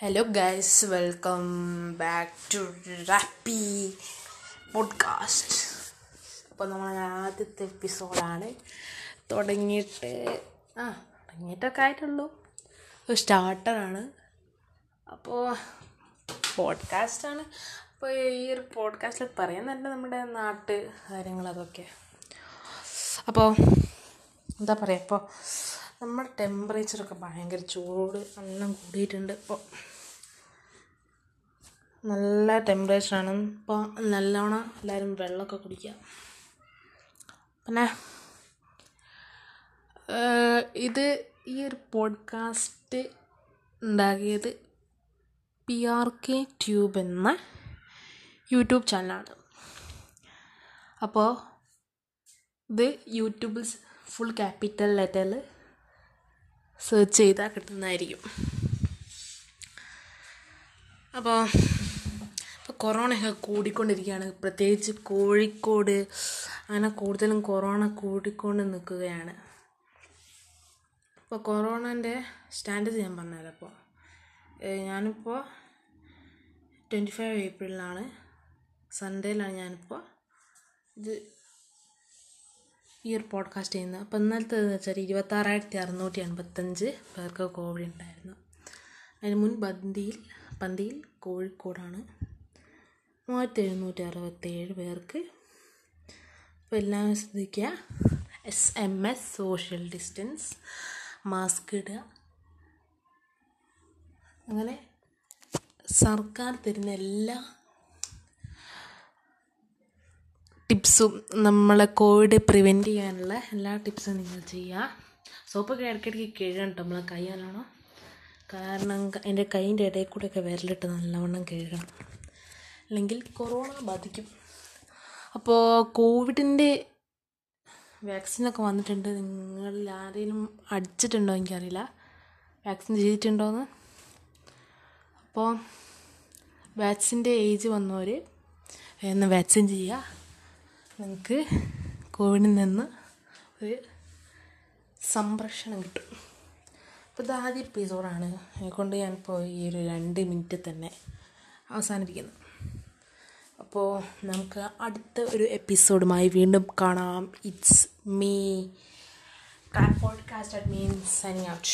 Hello guys welcome back to Rappy podcast അപ്പോൾ നമ്മൾ ആദ്യത്തെ എപ്പിസോഡാണ് തുടങ്ങിയിട്ട് ആ തുടങ്ങിയിട്ടൊക്കെ ആയിട്ടുള്ളൂ. ഒരു സ്റ്റാർട്ടറാണ് അപ്പോൾ പോഡ്കാസ്റ്റാണ് അപ്പോൾ ഈ ഒരു പോഡ്കാസ്റ്റിൽ പറയുന്നുണ്ട് നമ്മുടെ നാട്ട് കാര്യങ്ങൾ അതൊക്കെ അപ്പോൾ എന്താ പറയുക ഇപ്പോൾ നമ്മുടെ ടെമ്പറേച്ചറൊക്കെ ഭയങ്കര ചൂട് എല്ലാം കൂടിയിട്ടുണ്ട് ഇപ്പോൾ നല്ല ടെമ്പറേച്ചറാണ് ഇപ്പോൾ നല്ലോണം എല്ലാവരും വെള്ളമൊക്കെ കുടിക്കുക. പിന്നെ ഇത് ഈ ഒരു പോഡ്കാസ്റ്റ് ഉണ്ടാക്കിയത് പി ആർ കെ ട്യൂബ് എന്ന യൂട്യൂബ് ചാനലാണ്. അപ്പോൾ ഇത് യൂട്യൂബിൽ ഫുൾ ക്യാപിറ്റൽ ലെറ്ററിൽ സെർച്ച് ചെയ്താൽ കിട്ടുന്നതായിരിക്കും. അപ്പോൾ ഇപ്പോൾ കൊറോണയൊക്കെ കൂടിക്കൊണ്ടിരിക്കുകയാണ്. പ്രത്യേകിച്ച് കോഴിക്കോട് അങ്ങനെ കൂടുതലും കൊറോണ കൂടിക്കൊണ്ട് നിൽക്കുകയാണ്. ഇപ്പോൾ കൊറോണന്റെ സ്റ്റാൻഡേർഡ് ഞാൻ പറഞ്ഞുതരാം അപ്പോൾ ഞാനിപ്പോൾ ട്വന്റി ഫൈവ് ഏപ്രിലാണ് സൺഡേയിലാണ് ഞാനിപ്പോൾ ഇത് ഈ ഒരു പോഡ്കാസ്റ്റ് ചെയ്യുന്നത്. അപ്പോൾ ഇന്നലത്തെ വെച്ചാൽ ഇരുപത്താറായിരത്തി അറുന്നൂറ്റി എൺപത്തഞ്ച് പേർക്ക് കോവിഡ് ഉണ്ടായിരുന്നു. അതിന് മുൻ പന്തിയിൽ പന്തിയിൽ കോഴിക്കോടാണ് മൂവായിരത്തി എഴുന്നൂറ്റി അറുപത്തേഴ് പേർക്ക്. അപ്പോൾ എല്ലാം ശ്രദ്ധിക്കുക. S M S social distance mask ഇടുക. അങ്ങനെ സർക്കാർ തരുന്ന എല്ലാ ടിപ്സും നമ്മളെ കോവിഡ് പ്രിവെന്റ് ചെയ്യാനുള്ള എല്ലാ ടിപ്സും നിങ്ങൾ ചെയ്യുക. സോപ്പൊക്കെ ഇടയ്ക്കിടയ്ക്ക് കഴുകണം കേട്ടോ നമ്മളെ കൈ നല്ലോണം. കാരണം എന്റെ കൈയിന്റെ ഇടയിൽ കൂടെയൊക്കെ വിരലിട്ട് നല്ലവണ്ണം കഴുകണം അല്ലെങ്കിൽ കൊറോണ ബാധിക്കും. അപ്പോൾ കോവിഡിന്റെ വാക്സിനൊക്കെ വന്നിട്ടുണ്ട്. നിങ്ങളിൽ ആരെങ്കിലും അടിച്ചിട്ടുണ്ടോ എനിക്കറിയില്ല. വാക്സിൻ ചെയ്തിട്ടുണ്ടോയെന്ന് അപ്പോൾ വാക്സിന്റെ ഏജ് വന്നവർ എന്ന് വാക്സിൻ ചെയ്യുക. നിങ്ങൾക്ക് കോവിഡിൽ നിന്ന് ഒരു സംരക്ഷണം കിട്ടും. അപ്പോൾ ഇത് ആദ്യ എപ്പിസോഡാണ്. അതുകൊണ്ട് ഞാനിപ്പോൾ ഈ ഒരു രണ്ട് മിനിറ്റ് തന്നെ അവസാനിപ്പിക്കുന്നു. അപ്പോൾ നമുക്ക് അടുത്ത ഒരു എപ്പിസോഡുമായി വീണ്ടും കാണാം. It's me podcast at means signing out